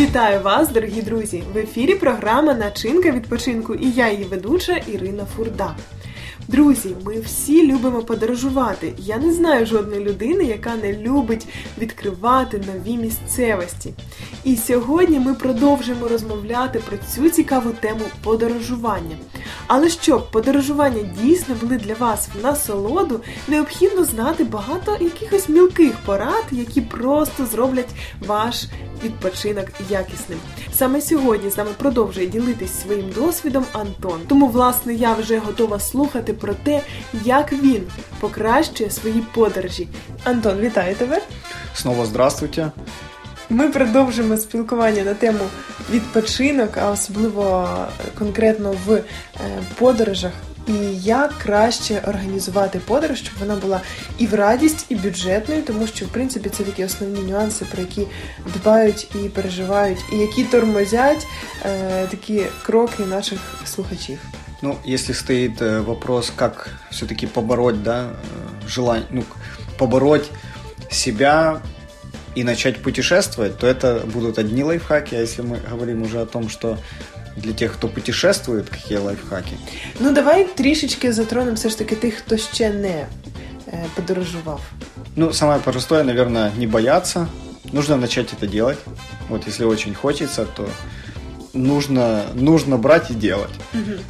Вітаю вас, дорогі друзі! В ефірі програма Начинка відпочинку і я її ведуча Ірина Фурда. Друзі, ми всі любимо подорожувати. Я не знаю жодної людини, яка не любить відкривати нові місцевості. І сьогодні ми продовжимо розмовляти про цю цікаву тему подорожування. Але щоб подорожування дійсно були для вас в насолоду, необхідно знати багато якихось мілких порад, які просто зроблять ваш відпочинок якісним. Саме сьогодні з нами продовжує ділитись своїм досвідом Антон. Тому, власне, я вже готова слухати про те, як він покращує свої подорожі. Антон, вітаю тебе! Снова здравствуйте. Ми продовжимо спілкування на тему відпочинок, а особливо конкретно в е, подорожах. І як краще організувати подорож, щоб вона була і в радість, і бюджетною, тому що в принципі це такі основні нюанси, про які дбають і переживають, і які тормозять е, такі кроки наших слухачів. Ну, если стоит э, вопрос, как все-таки побороть, да, э, желание, ну, побороть себя и начать путешествовать, то это будут одни лайфхаки, а если мы говорим уже о том, что для тех, хто путешествует, какие лайфхаки? Ну давай трішечки затронемо все ж таки тих, хто ще не подорожував. Ну, самое простое, наверное, не бояться. Нужно начать это делать. Вот если очень хочется, то нужно, нужно брать и делать.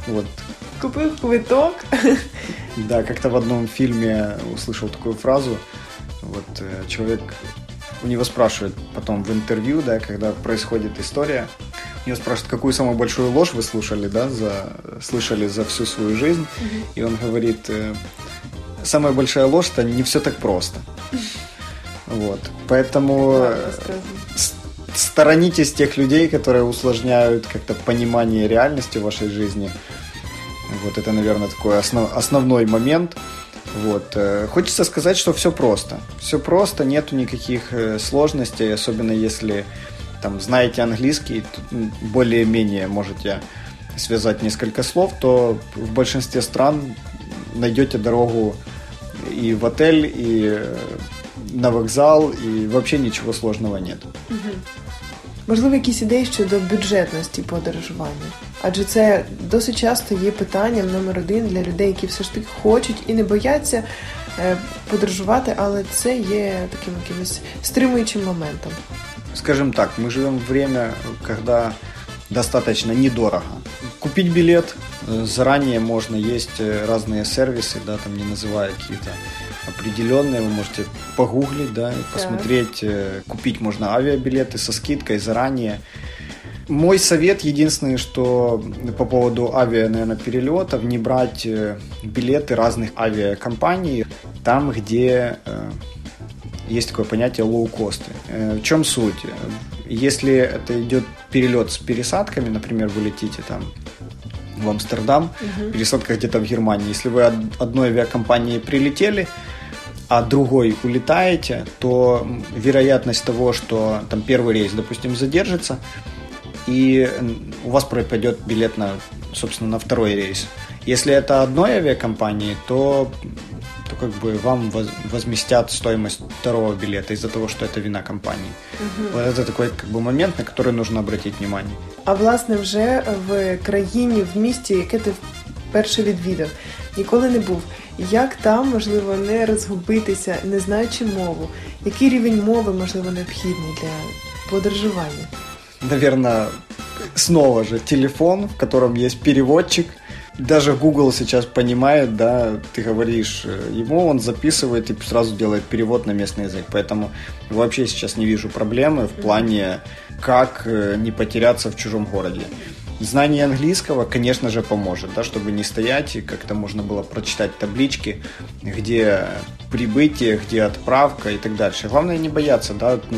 Вот. Купив квиток. Да, как-то в одном фильме услышал такую фразу. Вот э, человек у него спрашивают потом в интервью, да, когда происходит история, него спрашивают, какую самую большую ложь вы слушали, да, за, слышали за всю свою жизнь, и он говорит, э, самая большая ложь это не все так просто. Вот, поэтому э, сторонитесь тех людей, которые усложняют как-то понимание реальности в вашей жизни. Вот это, наверное, такой основ- основной момент. Вот. э, Хочется сказать, что все просто. Все просто, нету никаких сложностей, особенно если там знаете английский, более-менее можете связать несколько слов, то в большинстве стран найдете дорогу и в отель, и э, на вокзал, и вообще ничего сложного нет. Можливо, якісь ідеї щодо бюджетності подорожування. Адже це досить часто є питанням номер один для людей, які все ж таки хочуть і не бояться подорожувати, але це є таким якимось стримуючим моментом. Скажем так, мы живем в время, когда достаточно недорого. Купить билет э, заранее можно, есть э, разные сервисы, да, там не называя какие-то определенные, вы можете погуглить, да, и посмотреть, э, купить можно авиабилеты со скидкой заранее. Мой совет единственный, что по поводу авиа, наверное, перелетов, не брать билеты разных авиакомпаний там, где э, есть такое понятие лоу-косты. Э, В чем суть? Если это идет перелет с пересадками, например, вы летите там в Амстердам, пересадка где-то в Германии. Если вы одной авиакомпании прилетели, а другой улетаете, то вероятность того, что там первый рейс, допустим, задержится, и у вас пропадет билет на, собственно, на второй рейс. Если это одной авиакомпании, то как бы вам воз- возместят стоимость второго билета из-за того, что это вина компании. Вот это такой как бы момент, на который нужно обратить внимание. А власне, вже в країні, в місті, яке ти вперше відвідав, ніколи не був. Як там можливо не розгубитися, не знаючи мову? Який рівень мови можливо необхідний для подорожування? наверное, снова же телефон, в котором есть переводчик. даже Google сейчас понимает, да, ты говоришь э, ему, он записывает и сразу делает перевод на местный язык. Поэтому вообще сейчас не вижу проблемы в плане, как э, не потеряться в чужом городе. Знание английского, конечно же, поможет, да, чтобы не стоять, и как-то можно было прочитать таблички, где прибытие, где отправка и так дальше. Главное не бояться, да, ну,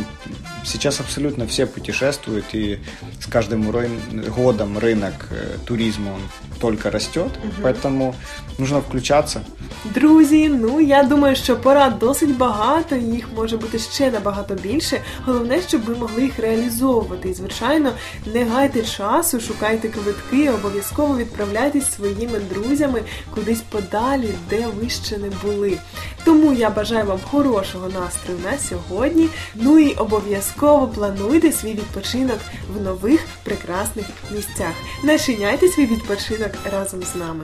сейчас абсолютно все путешествуют, и с каждым рын- годом рынок э, туризма он только растет, поэтому нужно включаться. Друзі, ну я думаю, що порад досить багато, їх може бути ще набагато більше. Головне, щоб ви могли їх реалізовувати. І, звичайно, не гайте часу, шукайте квитки, обов'язково відправляйтесь своїми друзями кудись подалі, де ви ще не були. Тому я бажаю вам хорошого настрою на сьогодні. Ну і обов'язково плануйте свій відпочинок в нових прекрасних місцях. Начиняйте свій відпочинок разом з нами.